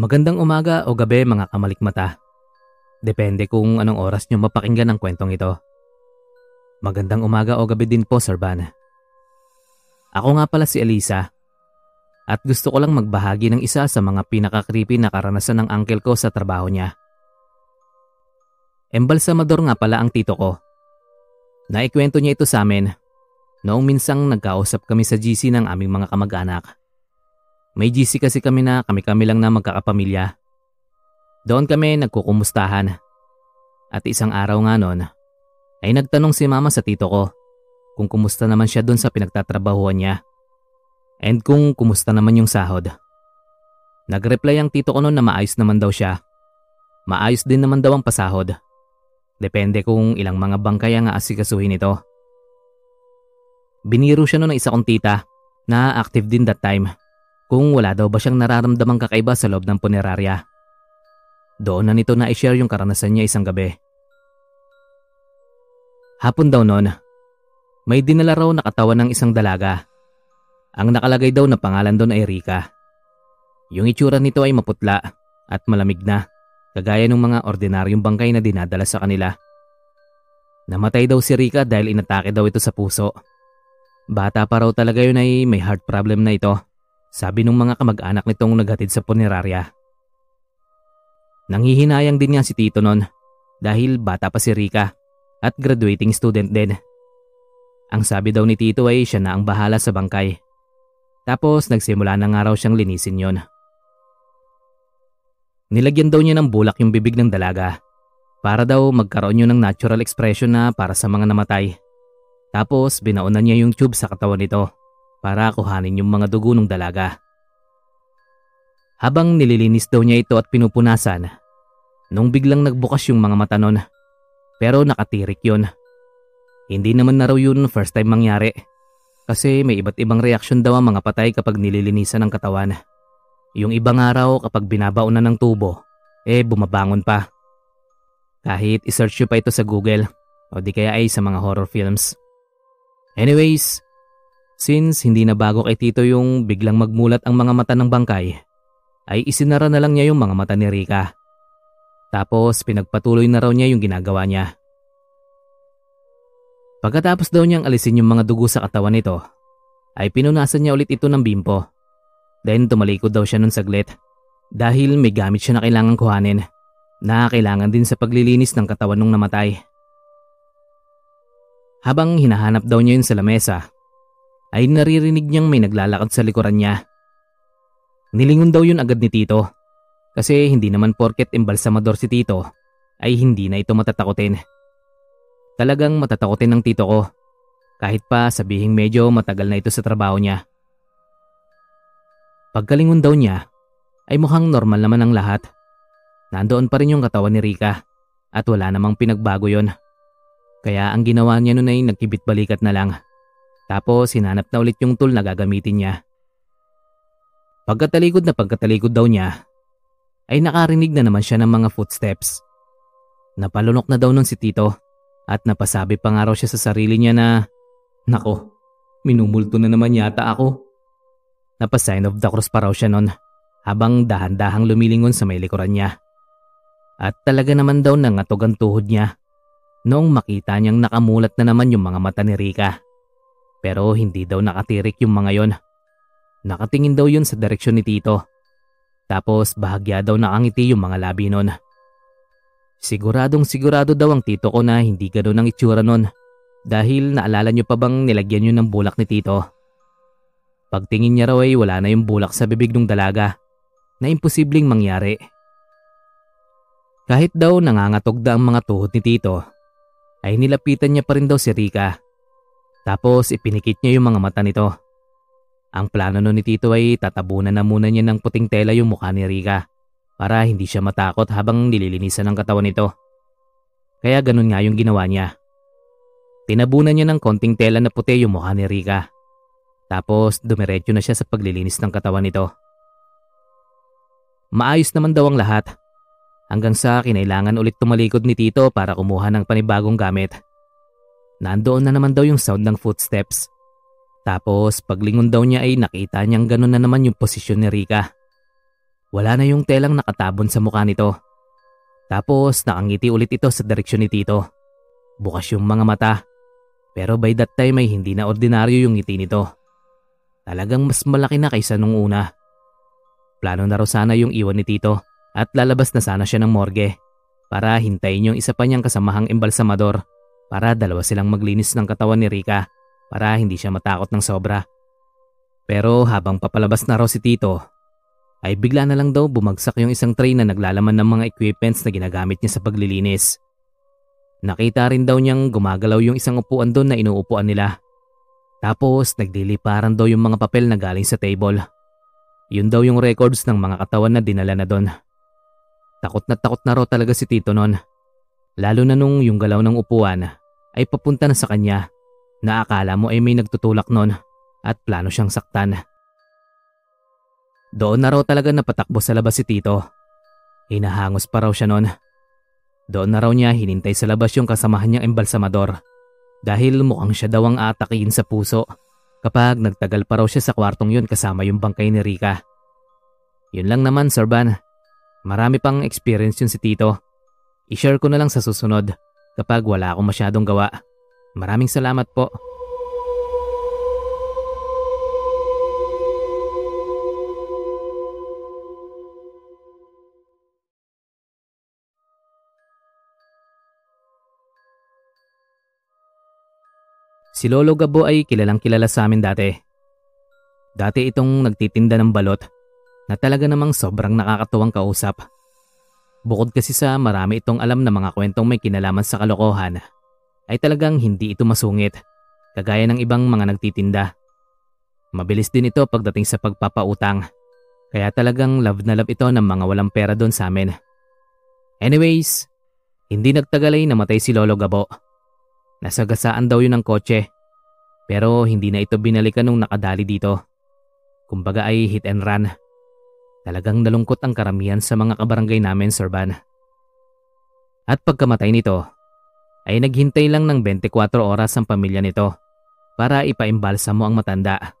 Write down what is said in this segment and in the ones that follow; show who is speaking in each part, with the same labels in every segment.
Speaker 1: Magandang umaga o gabi mga kamalikmata. Depende kung anong oras nyo mapakinggan ang kwentong ito. Magandang umaga o gabi din po, Sir Van. Ako nga pala si Elisa. At gusto ko lang magbahagi ng isa sa mga pinaka-creepy na karanasan ng uncle ko sa trabaho niya. Embalsamador nga pala ang tito ko. Naikwento niya ito sa amin noong minsang nagkausap kami sa GC ng aming mga kamag-anak. May GC kasi kami na kami-kami lang na magkakapamilya. Doon kami nagkukumustahan. At isang araw nga noon, ay nagtanong si mama sa tito ko kung kumusta naman siya doon sa pinagtatrabahuan niya. And kung kumusta naman yung sahod. Nagreply ang tito ko noon na maayos naman daw siya. Maayos din naman daw ang pasahod. Depende kung ilang mga bangkay ang aasikasuhin ito. Biniro siya noon ng isa kong tita na active din that time kung wala daw ba siyang nararamdamang kakaiba sa loob ng punerarya. Doon na nito na i-share yung karanasan niya isang gabi. Hapon daw noon, may dinala raw na katawan ng isang dalaga. Ang nakalagay daw na pangalan doon ay Rika. Yung itsura nito ay maputla at malamig na, kagaya ng mga ordinaryong bangkay na dinadala sa kanila. Namatay daw si Rika dahil inatake daw ito sa puso. Bata pa raw talaga yun ay may heart problem na ito. Sabi nung mga kamag-anak nitong naghatid sa punerarya. Nanghihinayang din nga si Tito nun dahil bata pa si Rika at graduating student din. Ang sabi daw ni Tito ay siya na ang bahala sa bangkay. Tapos nagsimula na nga raw siyang linisin yon. Nilagyan daw niya ng bulak yung bibig ng dalaga para daw magkaroon yun ng natural expression na para sa mga namatay. Tapos binaunan niya yung tube sa katawan nito para kuhanin yung mga dugo ng dalaga. Habang nililinis daw niya ito at pinupunasan, nung biglang nagbukas yung mga mata nun. Pero nakatirik yun. Hindi naman na raw yun first time mangyari. Kasi may iba't ibang reaksyon daw ang mga patay kapag nililinisan ng katawan. Yung ibang araw kapag binabaunan ng tubo, eh bumabangon pa. Kahit isearch nyo pa ito sa Google o di kaya ay sa mga horror films. Anyways, Since hindi na bago kay Tito yung biglang magmulat ang mga mata ng bangkay, ay isinara na lang niya yung mga mata ni Rika. Tapos pinagpatuloy na raw niya yung ginagawa niya. Pagkatapos daw niyang alisin yung mga dugo sa katawan nito, ay pinunasan niya ulit ito ng bimpo. Then tumalikod daw siya nun saglit dahil may gamit siya na kailangan kuhanin na kailangan din sa paglilinis ng katawan ng namatay. Habang hinahanap daw niya yun sa lamesa, ay naririnig niyang may naglalakad sa likuran niya. Nilingon daw yun agad ni Tito kasi hindi naman porket embalsamador si Tito ay hindi na ito matatakotin. Talagang matatakotin ng tito ko kahit pa sabihing medyo matagal na ito sa trabaho niya. Pagkalingon daw niya ay mukhang normal naman ang lahat. Nandoon pa rin yung katawan ni Rika at wala namang pinagbago yon. Kaya ang ginawa niya nun ay nagkibit balikat na lang. Tapos hinanap na ulit yung tool na gagamitin niya. Pagkatalikod na pagkatalikod daw niya, ay nakarinig na naman siya ng mga footsteps. Napalunok na daw nun si Tito at napasabi pa nga raw siya sa sarili niya na, Nako, minumulto na naman yata ako. Napasign of the cross pa raw siya nun habang dahan-dahang lumilingon sa may likuran niya. At talaga naman daw nangatog ang tuhod niya noong makita niyang nakamulat na naman yung mga mata ni Rika. Pero hindi daw nakatirik yung mga yon. Nakatingin daw yun sa direksyon ni Tito. Tapos bahagya daw nakangiti yung mga labi nun. Siguradong sigurado daw ang tito ko na hindi ganoon ang itsura nun. Dahil naalala nyo pa bang nilagyan nyo ng bulak ni Tito? Pagtingin niya raw ay wala na yung bulak sa bibig ng dalaga na imposibleng mangyari. Kahit daw nangangatog da ang mga tuhod ni Tito, ay nilapitan niya pa rin daw si Rika tapos ipinikit niya yung mga mata nito. Ang plano nun ni Tito ay tatabunan na muna niya ng puting tela yung mukha ni Rika para hindi siya matakot habang nililinisan ang katawan nito. Kaya ganun nga yung ginawa niya. Tinabunan niya ng konting tela na puti yung mukha ni Rika. Tapos dumiretso na siya sa paglilinis ng katawan nito. Maayos naman daw ang lahat. Hanggang sa kinailangan ulit tumalikod ni Tito para kumuha ng panibagong gamit. Nandoon na naman daw yung sound ng footsteps. Tapos paglingon daw niya ay nakita niyang gano'n na naman yung posisyon ni Rika. Wala na yung telang nakatabon sa mukha nito. Tapos nakangiti ulit ito sa direksyon ni Tito. Bukas yung mga mata. Pero by that time ay hindi na ordinaryo yung ngiti nito. Talagang mas malaki na kaysa nung una. Plano na raw sana yung iwan ni Tito at lalabas na sana siya ng morgue para hintayin yung isa pa niyang kasamahang embalsamador para dalawa silang maglinis ng katawan ni Rika para hindi siya matakot ng sobra. Pero habang papalabas na raw si Tito, ay bigla na lang daw bumagsak yung isang tray na naglalaman ng mga equipments na ginagamit niya sa paglilinis. Nakita rin daw niyang gumagalaw yung isang upuan doon na inuupuan nila. Tapos nagdiliparan daw yung mga papel na galing sa table. Yun daw yung records ng mga katawan na dinala na doon. Takot na takot na raw talaga si Tito noon. Lalo na nung yung galaw ng upuan ay papunta na sa kanya na akala mo ay may nagtutulak noon at plano siyang saktan. Doon na raw talaga napatakbo sa labas si Tito. Hinahangos pa raw siya noon. Doon na raw niya hinintay sa labas yung kasamahan niyang embalsamador dahil mukhang siya daw ang atakiin sa puso kapag nagtagal pa raw siya sa kwartong yun kasama yung bangkay ni Rika. Yun lang naman, Sir Van. Marami pang experience yun si Tito. I-share ko na lang sa susunod kapag wala akong masyadong gawa. Maraming salamat po. Si Lolo Gabo ay kilalang kilala sa amin dati. Dati itong nagtitinda ng balot na talaga namang sobrang nakakatuwang kausap. Bukod kasi sa marami itong alam na mga kwentong may kinalaman sa kalokohan, ay talagang hindi ito masungit, kagaya ng ibang mga nagtitinda. Mabilis din ito pagdating sa pagpapautang, kaya talagang love na love ito ng mga walang pera doon sa amin. Anyways, hindi nagtagal ay namatay si Lolo Gabo. Nasagasaan daw yun ng kotse. Pero hindi na ito binalikan nung nakadali dito. Kumbaga ay hit and run. Talagang nalungkot ang karamihan sa mga kabarangay namin, Sir Van. At pagkamatay nito, ay naghintay lang ng 24 oras ang pamilya nito para ipaimbalsa mo ang matanda.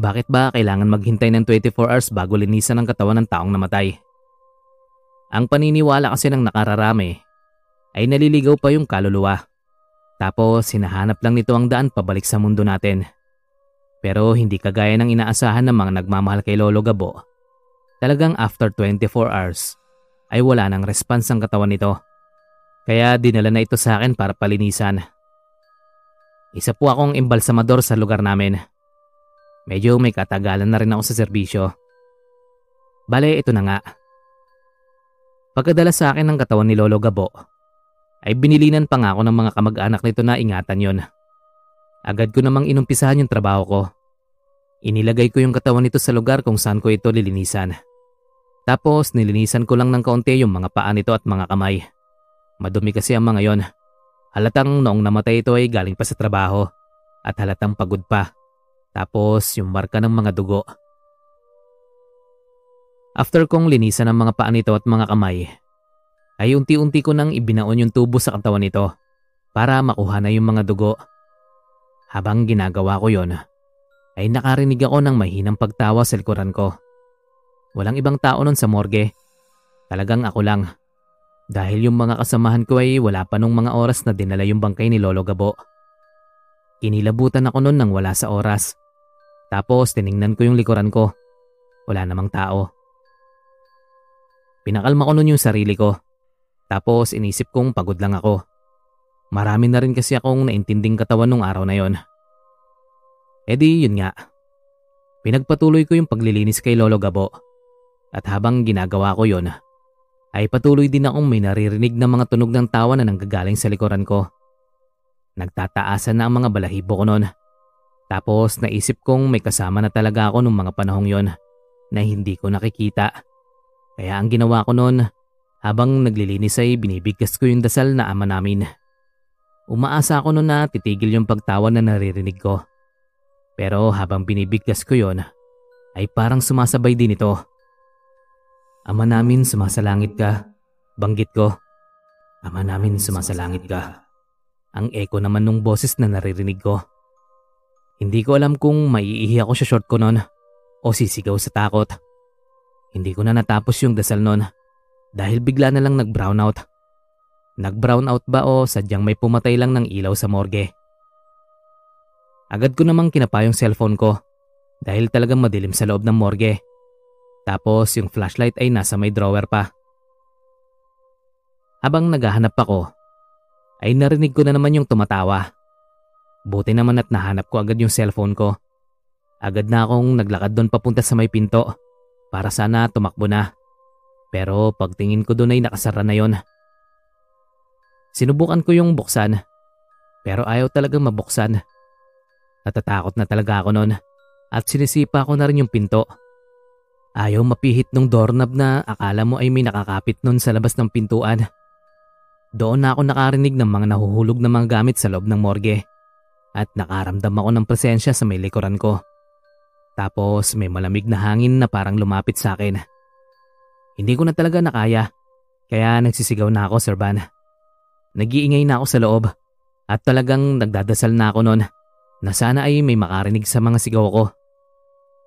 Speaker 1: Bakit ba kailangan maghintay ng 24 hours bago linisan ang katawan ng taong namatay? Ang paniniwala kasi ng nakararami ay naliligaw pa yung kaluluwa. Tapos hinahanap lang nito ang daan pabalik sa mundo natin. Pero hindi kagaya ng inaasahan ng mga nagmamahal kay Lolo Gabo. Talagang after 24 hours ay wala nang response ang katawan nito. Kaya dinala na ito sa akin para palinisan. Isa po akong embalsamador sa lugar namin. Medyo may katagalan na rin ako sa serbisyo. Bale, ito na nga. Pagkadala sa akin ng katawan ni Lolo Gabo, ay binilinan pa nga ako ng mga kamag-anak nito na ingatan yon. Agad ko namang inumpisahan yung trabaho ko. Inilagay ko yung katawan nito sa lugar kung saan ko ito lilinisan. Tapos nilinisan ko lang ng kaunti yung mga paa nito at mga kamay. Madumi kasi ang mga yon. Halatang noong namatay ito ay galing pa sa trabaho at halatang pagod pa. Tapos yung marka ng mga dugo. After kong linisan ang mga paa nito at mga kamay, ay unti-unti ko nang ibinaon yung tubo sa katawan nito para makuha na yung mga dugo. Habang ginagawa ko yon, ay nakarinig ako ng mahinang pagtawa sa likuran ko. Walang ibang tao nun sa morgue. Talagang ako lang. Dahil yung mga kasamahan ko ay wala pa nung mga oras na dinala yung bangkay ni Lolo Gabo. Kinilabutan ako nun nang wala sa oras. Tapos tiningnan ko yung likuran ko. Wala namang tao. Pinakalma ko nun yung sarili ko tapos inisip kong pagod lang ako. Marami na rin kasi akong naintinding katawan nung araw na yon. E di yun nga. Pinagpatuloy ko yung paglilinis kay Lolo Gabo. At habang ginagawa ko yon, ay patuloy din akong may naririnig na mga tunog ng tawa na nanggagaling sa likuran ko. Nagtataasan na ang mga balahibo ko noon. Tapos naisip kong may kasama na talaga ako nung mga panahong yon na hindi ko nakikita. Kaya ang ginawa ko noon habang naglilinis ay binibigkas ko yung dasal na ama namin. Umaasa ako noon na titigil yung pagtawa na naririnig ko. Pero habang binibigkas ko yon, ay parang sumasabay din ito. Ama namin sumasalangit ka, banggit ko. Ama namin sumasalangit ka. Ang echo naman nung boses na naririnig ko. Hindi ko alam kung maiihi ako sa short ko noon o sisigaw sa takot. Hindi ko na natapos yung dasal nun dahil bigla na lang nag-brownout. Nag-brownout ba o sadyang may pumatay lang ng ilaw sa morgue? Agad ko namang kinapa yung cellphone ko dahil talagang madilim sa loob ng morgue. Tapos yung flashlight ay nasa may drawer pa. Habang naghahanap ako, ay narinig ko na naman yung tumatawa. Buti naman at nahanap ko agad yung cellphone ko. Agad na akong naglakad doon papunta sa may pinto para sana tumakbo na. Pero pagtingin ko doon ay nakasara na yon. Sinubukan ko yung buksan pero ayaw talagang mabuksan. Natatakot na talaga ako noon at sinisipa ko na rin yung pinto. Ayaw mapihit nung doorknob na akala mo ay may nakakapit nun sa labas ng pintuan. Doon na ako nakarinig ng mga nahuhulog na mga gamit sa loob ng morgue at nakaramdam ako ng presensya sa may likuran ko. Tapos may malamig na hangin na parang lumapit sa akin. Hindi ko na talaga nakaya kaya nagsisigaw na ako Sir Van. Nagiingay na ako sa loob at talagang nagdadasal na ako noon na sana ay may makarinig sa mga sigaw ko.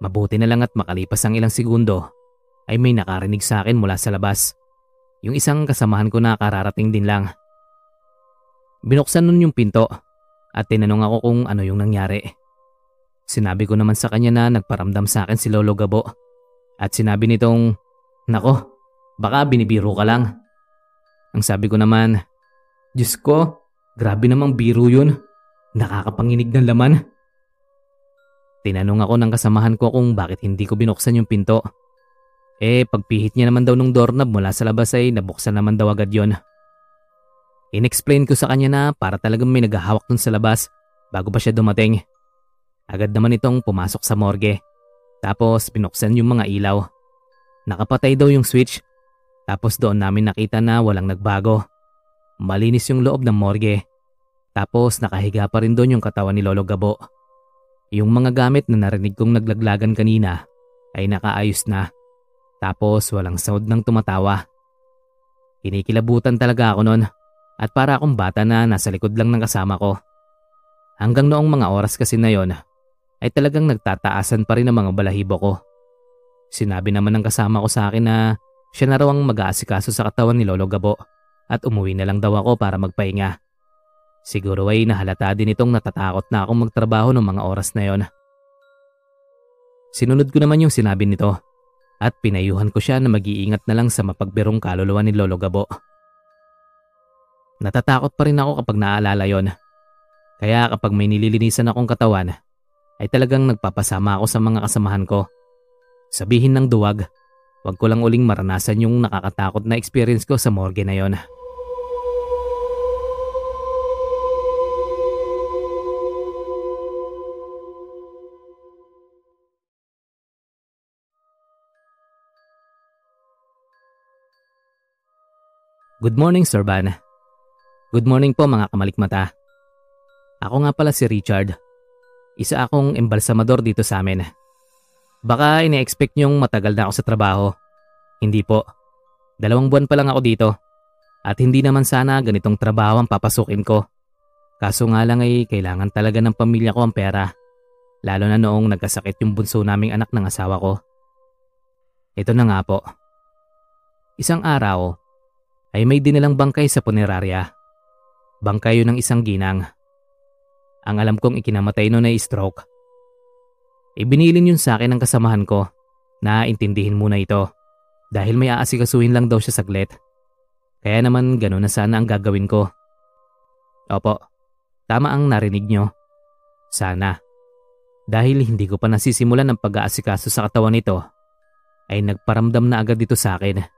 Speaker 1: Mabuti na lang at makalipas ang ilang segundo ay may nakarinig sa akin mula sa labas. Yung isang kasamahan ko na kararating din lang. Binuksan nun yung pinto at tinanong ako kung ano yung nangyari. Sinabi ko naman sa kanya na nagparamdam sa akin si Lolo Gabo at sinabi nitong, Nako, baka binibiro ka lang. Ang sabi ko naman, Diyos ko, grabe namang biro yun. Nakakapanginig ng laman. Tinanong ako ng kasamahan ko kung bakit hindi ko binuksan yung pinto. Eh, pagpihit niya naman daw ng doorknob mula sa labas ay nabuksan naman daw agad yon. Inexplain ko sa kanya na para talagang may naghahawak dun sa labas bago pa siya dumating. Agad naman itong pumasok sa morgue. Tapos binuksan yung mga ilaw. Nakapatay daw yung switch. Tapos doon namin nakita na walang nagbago. Malinis yung loob ng morgue. Tapos nakahiga pa rin doon yung katawan ni Lolo Gabo. Yung mga gamit na narinig kong naglaglagan kanina ay nakaayos na. Tapos walang sound ng tumatawa. Kinikilabutan talaga ako noon at para akong bata na nasa likod lang ng kasama ko. Hanggang noong mga oras kasi na yon ay talagang nagtataasan pa rin ang mga balahibo ko. Sinabi naman ng kasama ko sa akin na siya na raw ang mag-aasikaso sa katawan ni Lolo Gabo at umuwi na lang daw ako para magpahinga. Siguro ay nahalata din itong natatakot na akong magtrabaho ng mga oras na yon. Sinunod ko naman yung sinabi nito at pinayuhan ko siya na mag-iingat na lang sa mapagbirong kaluluwa ni Lolo Gabo. Natatakot pa rin ako kapag naaalala yon. Kaya kapag may nililinisan akong katawan, ay talagang nagpapasama ako sa mga kasamahan ko. Sabihin ng duwag, wag ko lang uling maranasan yung nakakatakot na experience ko sa morgue na yon. Good morning, Sir Van. Good morning po mga kamalikmata. Ako nga pala si Richard. Isa akong embalsamador dito sa amin. Baka ine-expect niyong matagal na ako sa trabaho. Hindi po. Dalawang buwan pa lang ako dito. At hindi naman sana ganitong trabaho ang papasukin ko. Kaso nga lang ay kailangan talaga ng pamilya ko ang pera. Lalo na noong nagkasakit yung bunso naming anak ng asawa ko. Ito na nga po. Isang araw, ay may dinilang bangkay sa punerarya. Bangkay yun ng isang ginang. Ang alam kong ikinamatay noon ay stroke. Ibinilin yun sa akin ng kasamahan ko na intindihin muna ito dahil may aasikasuhin lang daw siya saglit. Kaya naman gano'n na sana ang gagawin ko. Opo, tama ang narinig nyo. Sana. Dahil hindi ko pa nasisimulan ang pag-aasikaso sa katawan nito, ay nagparamdam na agad dito sa akin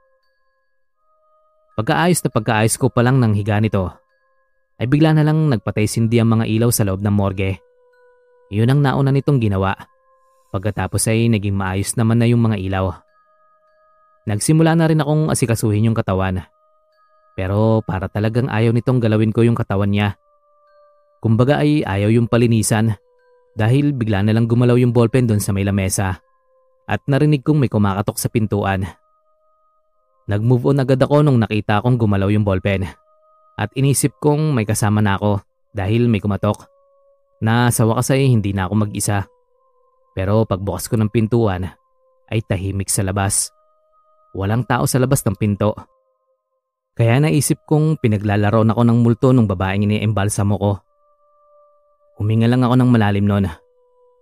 Speaker 1: Pagkaayos na pagkaayos ko pa lang ng higa nito, ay bigla na lang nagpatay sindi ang mga ilaw sa loob ng morgue. Yun ang nauna nitong ginawa. Pagkatapos ay naging maayos naman na yung mga ilaw. Nagsimula na rin akong asikasuhin yung katawan. Pero para talagang ayaw nitong galawin ko yung katawan niya. Kumbaga ay ayaw yung palinisan dahil bigla na lang gumalaw yung ballpen doon sa may lamesa at narinig kong may kumakatok sa pintuan. Nag-move on agad ako nung nakita kong gumalaw yung ballpen. At inisip kong may kasama na ako dahil may kumatok. Na sa wakas ay hindi na ako mag-isa. Pero pagbukas ko ng pintuan ay tahimik sa labas Walang tao sa labas ng pinto. Kaya naisip kong pinaglalaro na ako ng multo nung babaeng iniembalsamo ko. Huminga lang ako ng malalim noon.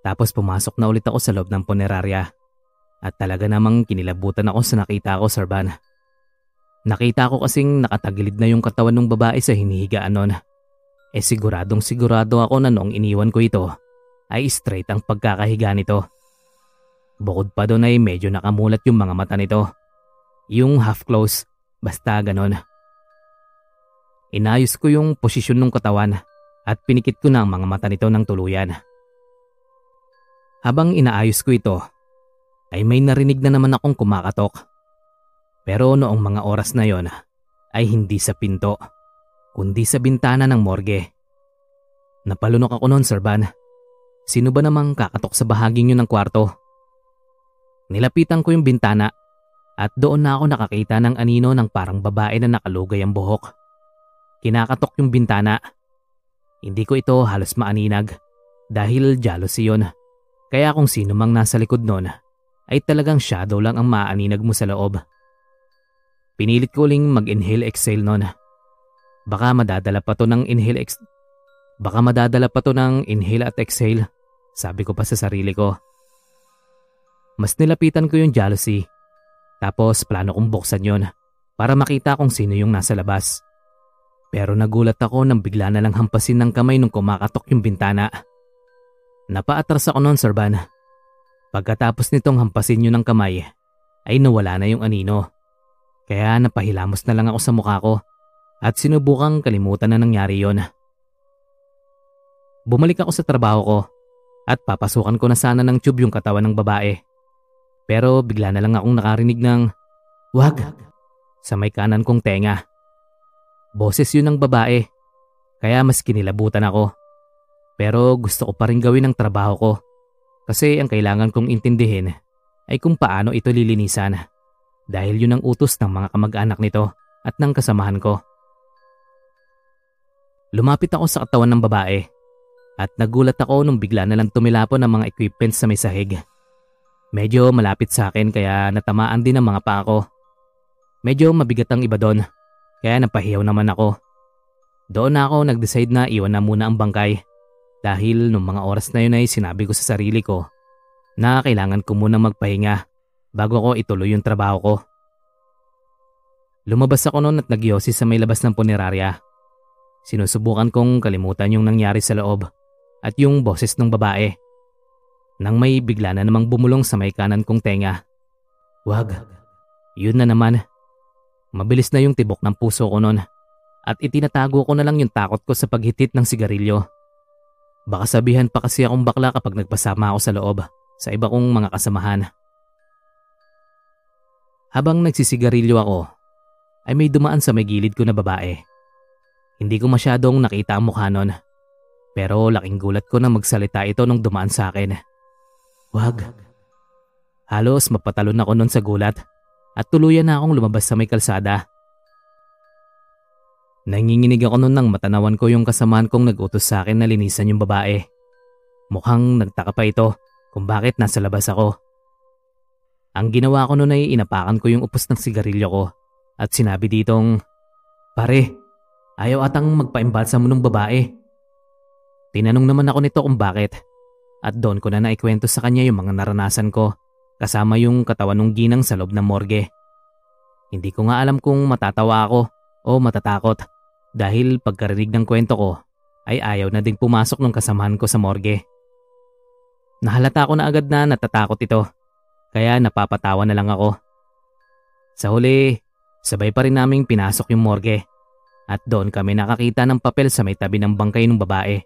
Speaker 1: Tapos pumasok na ulit ako sa loob ng punerarya. At talaga namang kinilabutan ako sa nakita ko, Sir Van. Nakita ko kasing nakatagilid na yung katawan ng babae sa hinihigaan noon. Eh siguradong sigurado ako na noong iniwan ko ito, ay straight ang pagkakahiga nito. Bukod pa doon ay medyo nakamulat yung mga mata nito. Yung half close, basta ganon. Inayos ko yung posisyon ng katawan at pinikit ko na ang mga mata nito ng tuluyan. Habang inaayos ko ito, ay may narinig na naman akong kumakatok. Pero noong mga oras na yon ay hindi sa pinto, kundi sa bintana ng morgue. Napalunok ako noon, Sir Van. Sino ba namang kakatok sa bahaging yun ng kwarto? Nilapitan ko yung bintana at doon na ako nakakita ng anino ng parang babae na nakalugay ang buhok. Kinakatok yung bintana. Hindi ko ito halos maaninag dahil jealousy yun. Kaya kung sino mang nasa likod nun ay talagang shadow lang ang maaninag mo sa loob. Pinilit ko uling mag-inhale exhale nun. Baka madadala pa to ng inhale ex Baka madadala pa to ng inhale at exhale, sabi ko pa sa sarili ko. Mas nilapitan ko yung jealousy. Tapos plano kong buksan yon para makita kung sino yung nasa labas. Pero nagulat ako nang bigla na lang hampasin ng kamay nung kumakatok yung bintana. Napaatras ako noon, Sir Van. Pagkatapos nitong hampasin yun ng kamay, ay nawala na yung anino. Kaya napahilamos na lang ako sa mukha ko at sinubukang kalimutan na nangyari yon. Bumalik ako sa trabaho ko at papasukan ko na sana ng tube yung katawan ng babae. Pero bigla na lang akong nakarinig ng wag sa may kanan kong tenga. Boses yun ng babae, kaya mas kinilabutan ako. Pero gusto ko pa rin gawin ang trabaho ko kasi ang kailangan kong intindihin ay kung paano ito lilinisan dahil yun ang utos ng mga kamag-anak nito at ng kasamahan ko. Lumapit ako sa katawan ng babae at nagulat ako nung bigla na lang tumilapon ng mga equipment sa may sahig. Medyo malapit sa akin kaya natamaan din ang mga paa ko. Medyo mabigat ang iba doon, kaya napahiyaw naman ako. Doon na ako nag-decide na iwan na muna ang bangkay dahil nung mga oras na yun ay sinabi ko sa sarili ko na kailangan ko muna magpahinga bago ko ituloy yung trabaho ko. Lumabas ako noon at nagyosi sa may labas ng punerarya. Sinusubukan kong kalimutan yung nangyari sa loob at yung boses ng babae nang may bigla na namang bumulong sa may kanan kong tenga. Wag, yun na naman. Mabilis na yung tibok ng puso ko noon at itinatago ko na lang yung takot ko sa paghitit ng sigarilyo. Baka sabihan pa kasi akong bakla kapag nagpasama ako sa loob sa iba kong mga kasamahan. Habang nagsisigarilyo ako, ay may dumaan sa may gilid ko na babae. Hindi ko masyadong nakita ang mukha nun. Pero laking gulat ko na magsalita ito nung dumaan sa akin. Wag. Halos mapatalon ako noon sa gulat at tuluyan na akong lumabas sa may kalsada. Nanginginig ako noon nang matanawan ko yung kasamahan kong nag-utos sa akin na linisan yung babae. Mukhang nagtaka pa ito kung bakit nasa labas ako. Ang ginawa ko noon ay inapakan ko yung upos ng sigarilyo ko at sinabi ditong, Pare, ayaw atang magpaimbalsa mo ng babae. Tinanong naman ako nito kung bakit at doon ko na naikwento sa kanya yung mga naranasan ko kasama yung katawan ng ginang sa loob ng morgue. Hindi ko nga alam kung matatawa ako o matatakot dahil pagkarinig ng kwento ko ay ayaw na ding pumasok ng kasamahan ko sa morgue. Nahalata ko na agad na natatakot ito kaya napapatawa na lang ako. Sa huli, sabay pa rin naming pinasok yung morgue at doon kami nakakita ng papel sa may tabi ng bangkay ng babae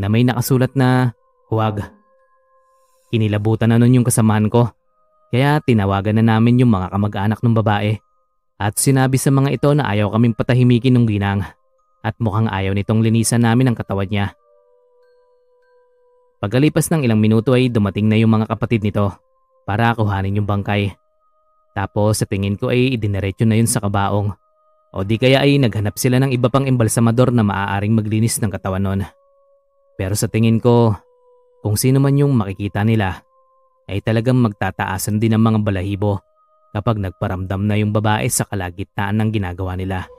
Speaker 1: na may nakasulat na Huwag. Kinilabutan na nun yung kasamahan ko. Kaya tinawagan na namin yung mga kamag-anak ng babae. At sinabi sa mga ito na ayaw kaming patahimikin ng ginang. At mukhang ayaw nitong linisan namin ang katawan niya. Pagkalipas ng ilang minuto ay dumating na yung mga kapatid nito para kuhanin yung bangkay. Tapos sa tingin ko ay idiniretso na yun sa kabaong. O di kaya ay naghanap sila ng iba pang embalsamador na maaaring maglinis ng katawan nun. Pero sa tingin ko, kung sino man yung makikita nila, ay talagang magtataasan din ang mga balahibo kapag nagparamdam na yung babae sa kalagitnaan ng ginagawa nila.